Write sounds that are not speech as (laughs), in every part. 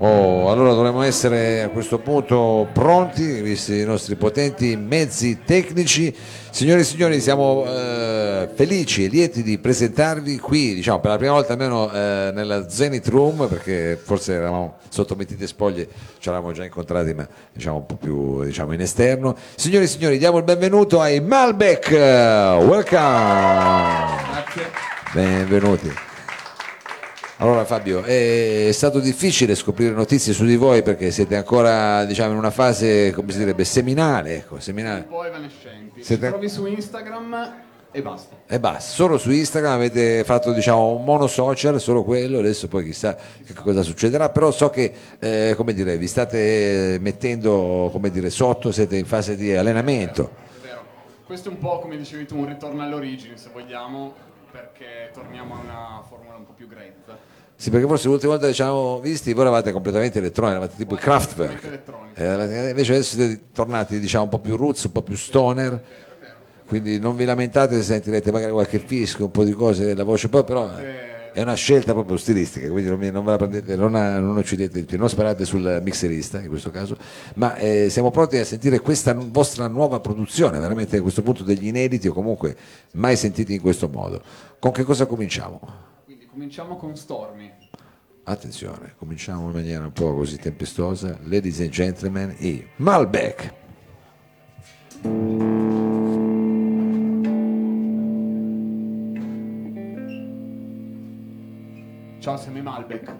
Oh, allora dovremmo essere a questo punto pronti, visti i nostri potenti mezzi tecnici. Signore e signori, siamo eh, felici e lieti di presentarvi qui, diciamo, per la prima volta almeno eh, nella Zenith Room, perché forse eravamo sotto mentite spoglie, ci eravamo già incontrati, ma diciamo un po' più diciamo, in esterno. Signore e signori, diamo il benvenuto ai Malbec. Welcome! Grazie. Benvenuti. Allora Fabio, è stato difficile scoprire notizie su di voi perché siete ancora diciamo, in una fase, come si direbbe, seminale, ecco, seminale. Un po' evanescenti. Siete- Ci trovi su Instagram e basta. E basta, solo su Instagram avete fatto diciamo, un mono social, solo quello, adesso poi chissà che cosa succederà, però so che eh, come dire, vi state mettendo come dire, sotto, siete in fase di allenamento. È vero. Questo è un po' come dicevi tu, un ritorno alle origini, se vogliamo, perché torniamo a una formula un po' più grezza. Sì, perché forse l'ultima volta che ci avevamo visti voi eravate completamente elettronici, eravate tipo i Kraftwerk. Eh, invece adesso siete tornati diciamo un po' più roots, un po' più stoner, quindi non vi lamentate se sentirete magari qualche fischio, un po' di cose, la voce poi però Eh. È una scelta proprio stilistica, quindi non, non ve la prendete, non, non uccidete di più, non sperate sul mixerista in questo caso, ma eh, siamo pronti a sentire questa vostra nuova produzione, veramente a questo punto degli inediti o comunque mai sentiti in questo modo. Con che cosa cominciamo? Quindi cominciamo con Stormy. Attenzione, cominciamo in maniera un po' così tempestosa. Ladies and gentlemen, i Malbec. Ciao, siamo i Malbec.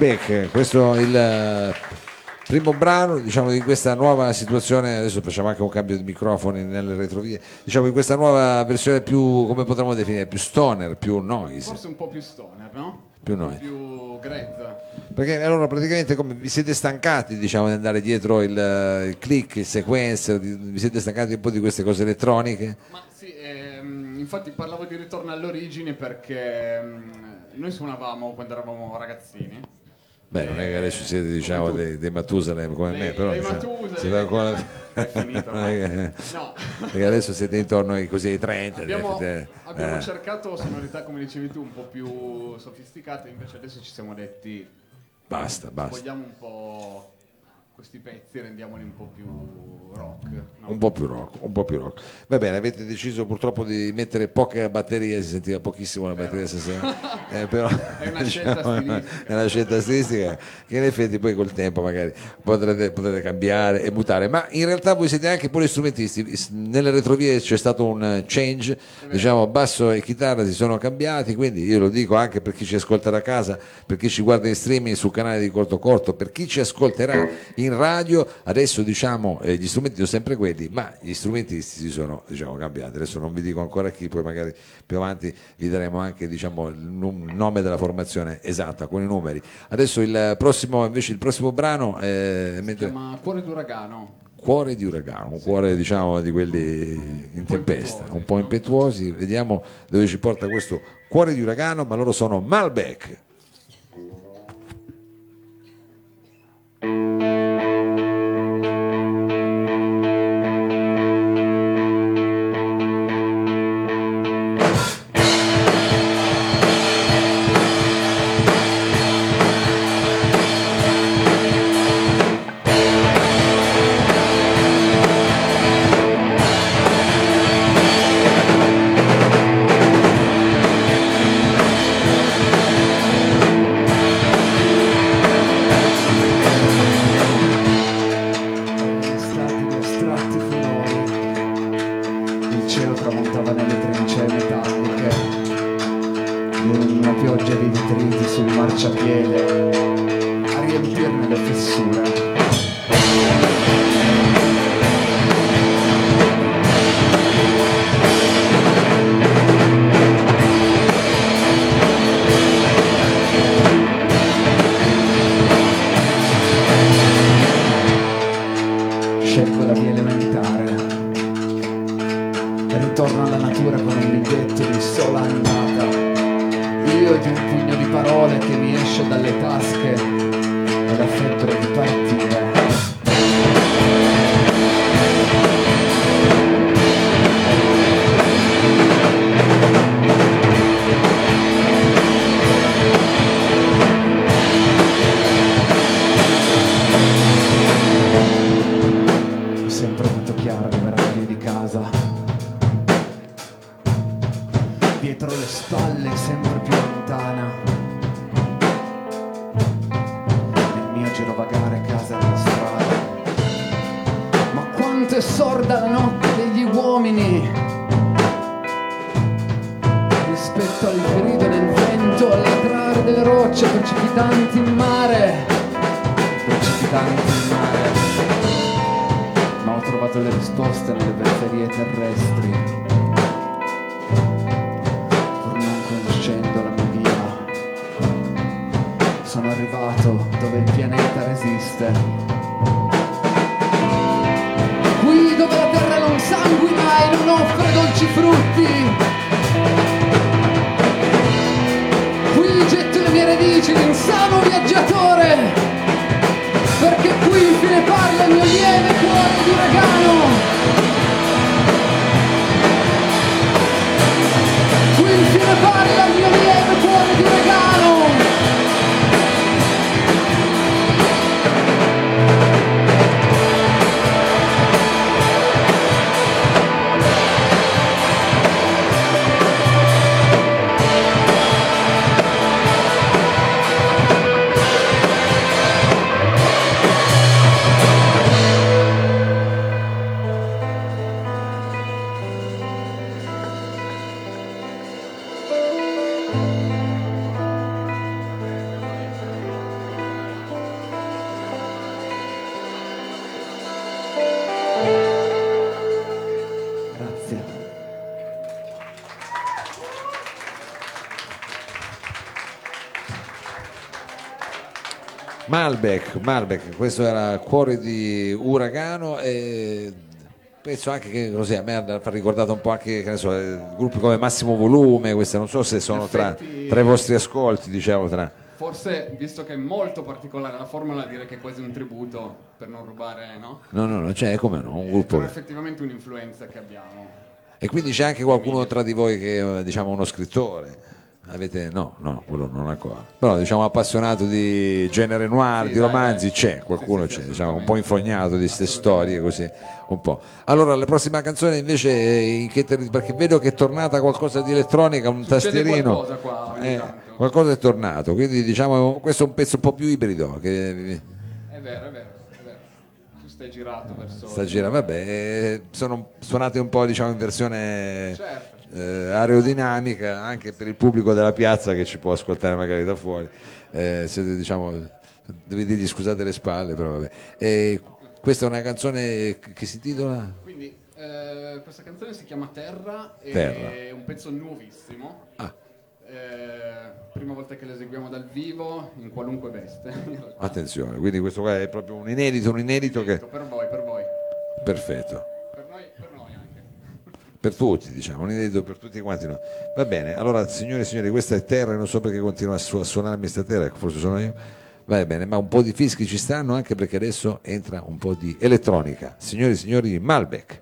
Malbec, questo è il eh, primo brano diciamo di questa nuova situazione, adesso facciamo anche un cambio di microfoni nelle retrovie, diciamo in questa nuova versione più, come potremmo definire, più stoner, più noise, Forse un po' più stoner, no? più noise. Più grezza. Perché allora praticamente come vi siete stancati diciamo di andare dietro il, il click, il sequencer, vi siete stancati un po' di queste cose elettroniche? Ma sì, ehm, infatti parlavo di ritorno all'origine perché ehm, noi suonavamo quando eravamo ragazzini. Beh, non è che adesso siete diciamo dei, dei Matusalem come me, però dei Matusalem. si va ancora- È (laughs) No. (laughs) perché adesso siete intorno ai, così ai 30. Abbiamo, eh, abbiamo eh. cercato sonorità, come dicevi tu, un po' più sofisticate, invece adesso ci siamo detti Basta, basta. vogliamo un po' questi pezzi, rendiamoli un po' più rock. no? Un po' più rock, un po' più rock. Va bene, avete deciso purtroppo di mettere poche batterie, si sentiva pochissimo la batteria stasera, (laughs) eh, però È una scelta stilistica. è una scelta stilistica che in effetti poi col tempo magari potrete, potrete cambiare e mutare, ma in realtà voi siete anche polistrumentisti, nelle retrovie c'è stato un change, diciamo basso e chitarra si sono cambiati, quindi io lo dico anche per chi ci ascolta da casa, per chi ci guarda in streaming sul canale di Corto Corto, per chi ci ascolterà in radio, adesso diciamo eh, gli strumenti sono sempre quelli, ma gli strumentisti si sono diciamo, cambiati, adesso non vi dico ancora chi, poi magari più avanti vi daremo anche diciamo, il nome della formazione esatta con i numeri. Adesso il prossimo, invece il prossimo brano eh, Si mentre- chiama Cuore d'uragano. Cuore di uragano, un cuore diciamo di quelli in tempesta, un po' impetuosi, vediamo dove ci porta questo cuore di uragano, ma loro sono Malbec. Namaste. Malbec, Malbec, questo era Cuore di Uragano e penso anche che così a me ha ricordato un po' anche che so, eh, gruppi come Massimo Volume, queste non so se sono tra, tra i vostri ascolti, diciamo tra... Forse, visto che è molto particolare la formula, direi che è quasi un tributo per non rubare, no? No, no, no, c'è come no, un gruppo. Però effettivamente un'influenza che abbiamo. E quindi c'è anche qualcuno tra di voi che è diciamo uno scrittore. Avete no, no, quello non ancora. Però diciamo appassionato di genere noir, Sì, di romanzi, dai. c'è, qualcuno Sì, sì, c'è, diciamo un po' infognato di queste storie così, un po'. Allora, la prossima canzone invece in che ter- perché vedo che è tornata qualcosa di elettronica, un Succede tastierino. qualcosa qua Eh, qualcosa è tornato, quindi diciamo questo è un pezzo un po' più ibrido che È vero, è vero, stai girato verso... sta girando, vabbè, eh, sono suonate un po' diciamo in versione Certo. Eh, aerodinamica anche per il pubblico della piazza che ci può ascoltare magari da fuori. Eh, siete, diciamo, devi dirgli scusate le spalle, però vabbè. Eh, questa è una canzone che si intitola Quindi eh, questa canzone si chiama Terra, e Terra. è un pezzo nuovissimo. Ah. Eh, prima volta che lo eseguiamo dal vivo, in qualunque veste. Attenzione, quindi questo qua è proprio un inedito, un inedito che Per voi, per voi. perfetto. Per noi, per noi anche. Per tutti, diciamo, un inedito per tutti quanti noi. Va bene, allora signore e signori, questa è terra, e non so perché continua a, su- a suonarmi sta terra, ecco, forse sono io. Va bene, ma un po' di fischi ci stanno anche perché adesso entra un po' di elettronica. Signori e signori, Malbec.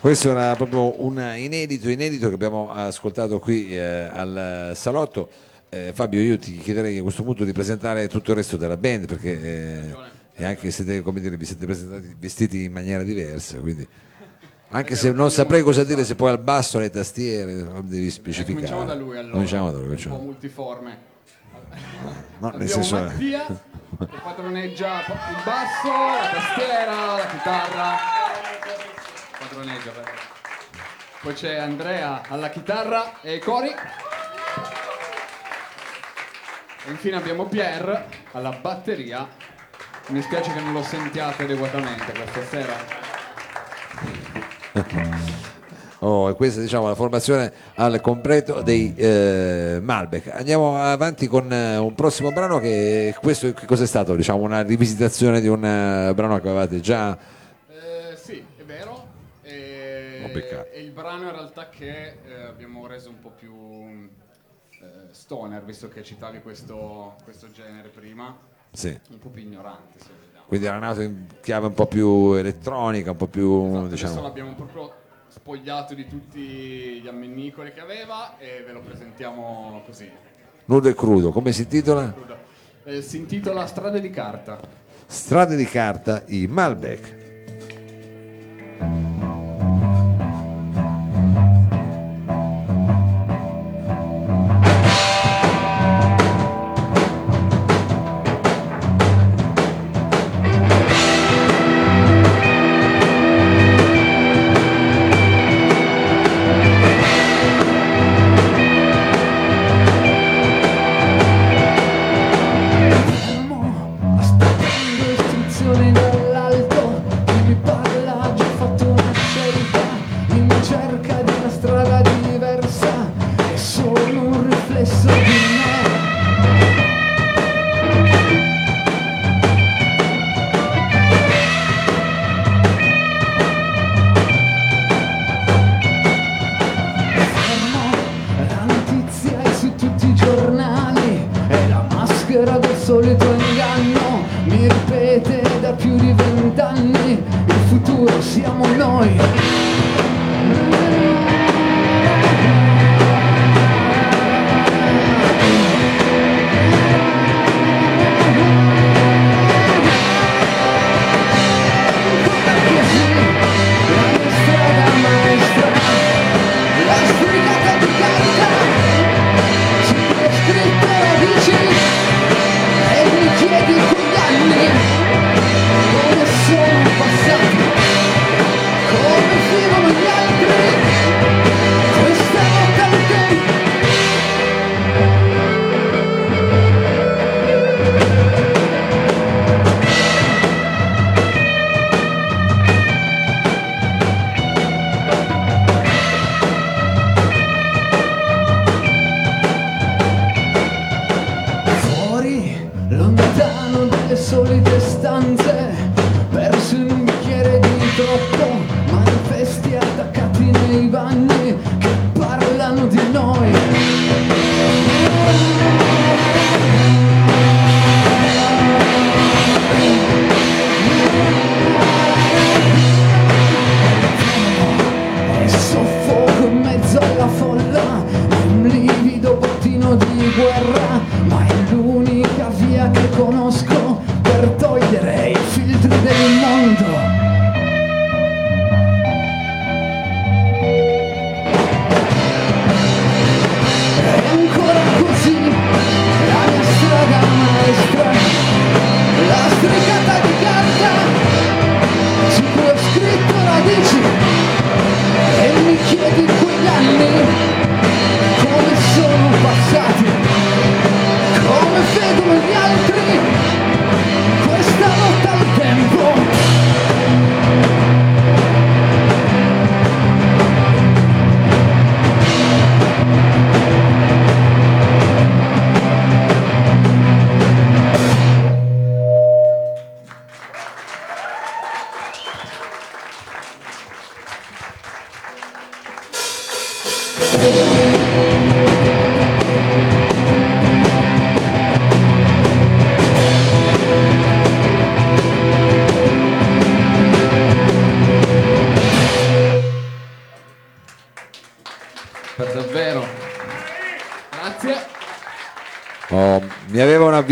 Questo era proprio un inedito, inedito che abbiamo ascoltato qui eh, al salotto. Eh, Fabio, io ti chiederei a questo punto di presentare tutto il resto della band perché eh, e anche siete, come dire, vi siete presentati vestiti in maniera diversa, quindi anche se non saprei cosa dire se poi al basso le tastiere devi specificare. Eh, cominciamo da lui allora. Cominciamo da lui, Un cominciamo. po' multiforme. No, nel senso Mattia che padroneggia il basso, la tastiera, la chitarra. Padroneggia. Poi c'è Andrea alla chitarra e ai cori. E infine abbiamo Pierre alla batteria. Mi spiace che non lo sentiate adeguatamente questa sera. (laughs) Oh, e questa diciamo la formazione al completo dei eh, Malbec. Andiamo avanti con eh, un prossimo brano che questo che cos'è stato? Diciamo una rivisitazione di un eh, brano che avevate già Eh, sì, è vero. E, Ho beccato. e il brano in realtà che eh, abbiamo reso un po' più eh, stoner, visto che citavi questo, questo genere prima, sì. un po' più ignorante se vogliamo. Quindi era nato in chiave un po' più elettronica, un po' più Esatto, Adesso diciamo l'abbiamo proprio spogliato di tutti gli ammennicoli che aveva e ve lo presentiamo così. nudo e crudo. Come si intitola? Eh, si intitola Strade di carta. Strade di carta, i Malbec.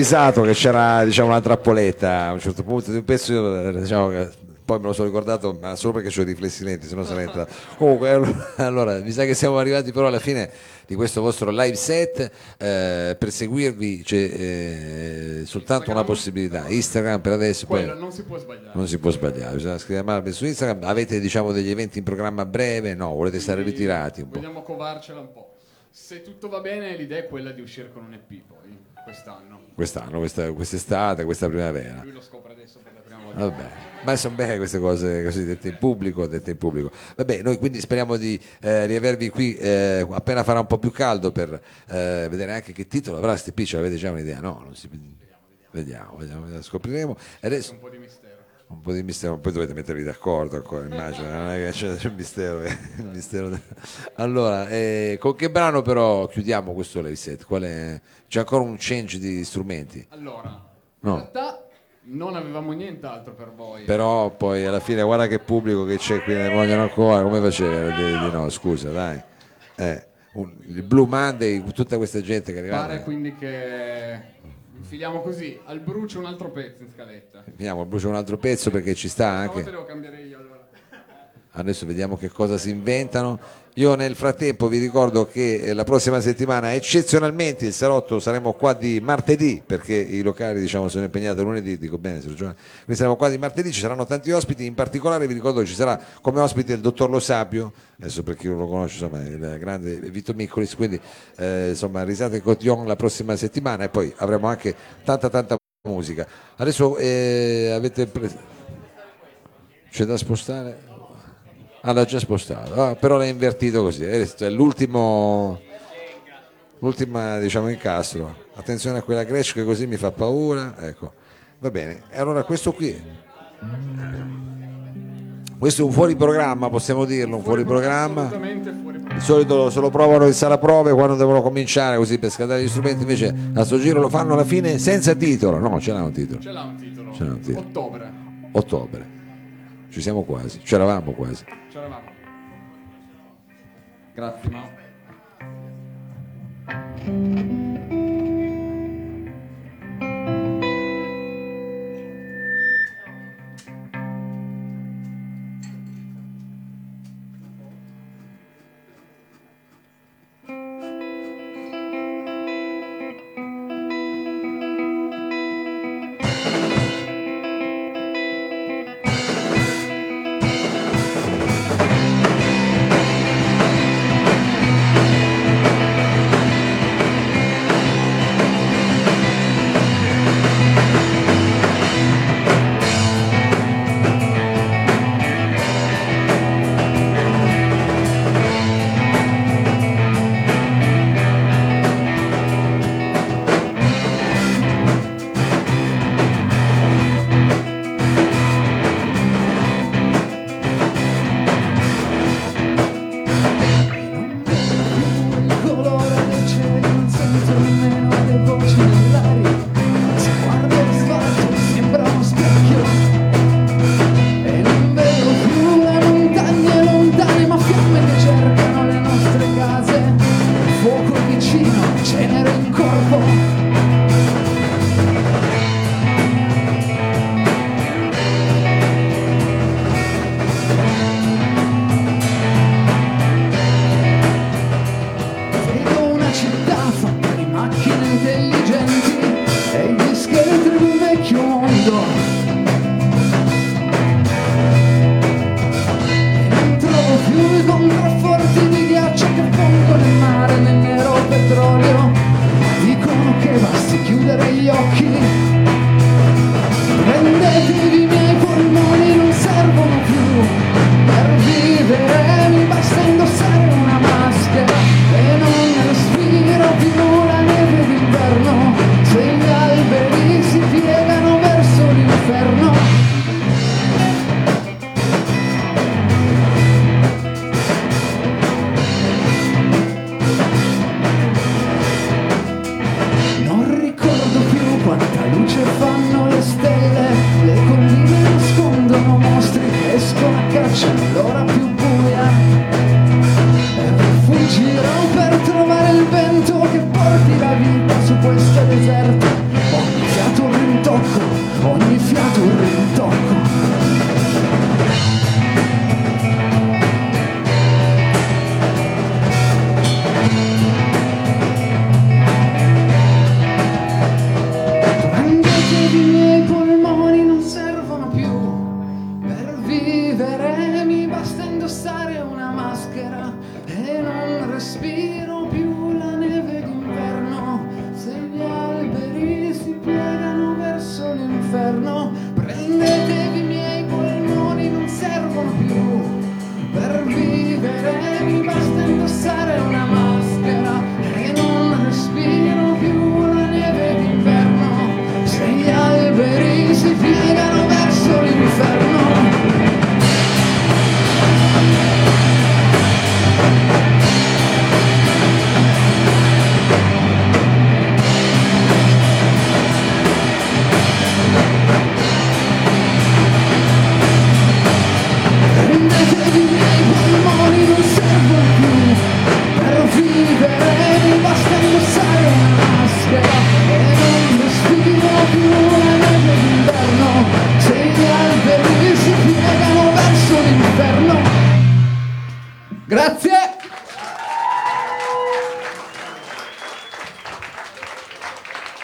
Avvisato che c'era diciamo, una trappoletta a un certo punto di un pezzo, diciamo, che poi me lo sono ricordato, ma solo perché ho i riflessi lenti, se no sarei entrato. Comunque, allora, mi sa che siamo arrivati però alla fine di questo vostro live set. Eh, per seguirvi c'è eh, soltanto una possibilità: Instagram per adesso. Poi non si può sbagliare. non si può sbagliare, bisogna scrivere male su Instagram. Avete diciamo degli eventi in programma breve? No, volete stare ritirati un po'? Vogliamo covarcela un po'. Se tutto va bene, l'idea è quella di uscire con un EP poi, quest'anno. Quest'anno, questa, quest'estate, questa primavera. Lui lo scopre adesso per la prima volta. Vabbè, ma sono belle queste cose così dette in pubblico, dette in pubblico. Vabbè, noi quindi speriamo di eh, riavervi qui eh, appena farà un po' più caldo per eh, vedere anche che titolo avrà Step Ce l'avete già un'idea? No, non si... Vediamo, vediamo, vediamo, scopriremo. E adesso Un po' di mistero. Un po' di mistero, poi dovete mettervi d'accordo ancora, immagino, non è che c'è, c'è un mistero. eh, il mistero de- Allora, eh, con che brano però chiudiamo questo live set? Qual è? C'è ancora un change di strumenti, Allora, No. in realtà non avevamo nient'altro per voi. però poi alla fine guarda che pubblico che c'è qui, ne vogliono ancora, come faceva a dire di no? Scusa, dai. Eh, un- il Blue Monday, tutta questa gente che è Pare quindi che infiliamo così, al brucio un altro pezzo in scaletta. Vediamo, brucio un altro pezzo perché ci sta anche. devo cambiare io allora. Adesso vediamo che cosa si inventano. Io nel frattempo vi ricordo che eh, la prossima settimana eccezionalmente il salotto saremo qua di martedì perché i locali diciamo sono impegnati lunedì, dico bene, Sergio Giovanni. quindi saremo qua di martedì, ci saranno tanti ospiti, in particolare vi ricordo che ci sarà come ospite il dottor Lo Sapio, adesso per chi non lo conosce insomma il grande Vito Miccolis, quindi eh, insomma risate e cotillon la prossima settimana e poi avremo anche tanta tanta musica. Adesso eh, avete preso... C'è da spostare? Ah, l'ha già spostato, Ah, però l'ha invertito così. Questo è l'ultimo, l'ultima diciamo incastro. Attenzione a quella Gretsch che così mi fa paura. Ecco, va bene. E allora questo qui. Questo è un fuori programma, possiamo dirlo, un fuori programma. Di solito se lo provano in sala prove quando devono cominciare così per scaldare gli strumenti, invece a sto giro lo fanno alla fine senza titolo. No, ce l'ha un titolo. Ce l'ha un titolo. L'ha un titolo. Ottobre. Ottobre. Ci siamo quasi, c'eravamo quasi. C'eravamo. Grazie Mao.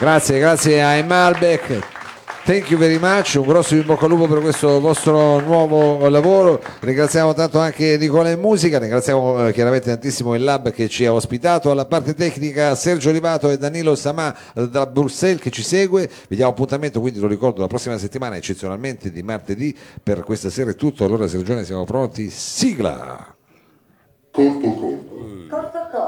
Grazie, grazie a Malbec. Thank you very much, un grosso in bocca al lupo per questo vostro nuovo lavoro. Ringraziamo tanto anche Nicola in musica, ringraziamo eh, chiaramente tantissimo il lab che ci ha ospitato, alla parte tecnica Sergio Olivato e Danilo Samà eh, da Bruxelles che ci segue. Vi diamo appuntamento, quindi lo ricordo, la prossima settimana, eccezionalmente di martedì. Per questa sera è tutto, allora Sergione siamo pronti. Sigla! Corto corto.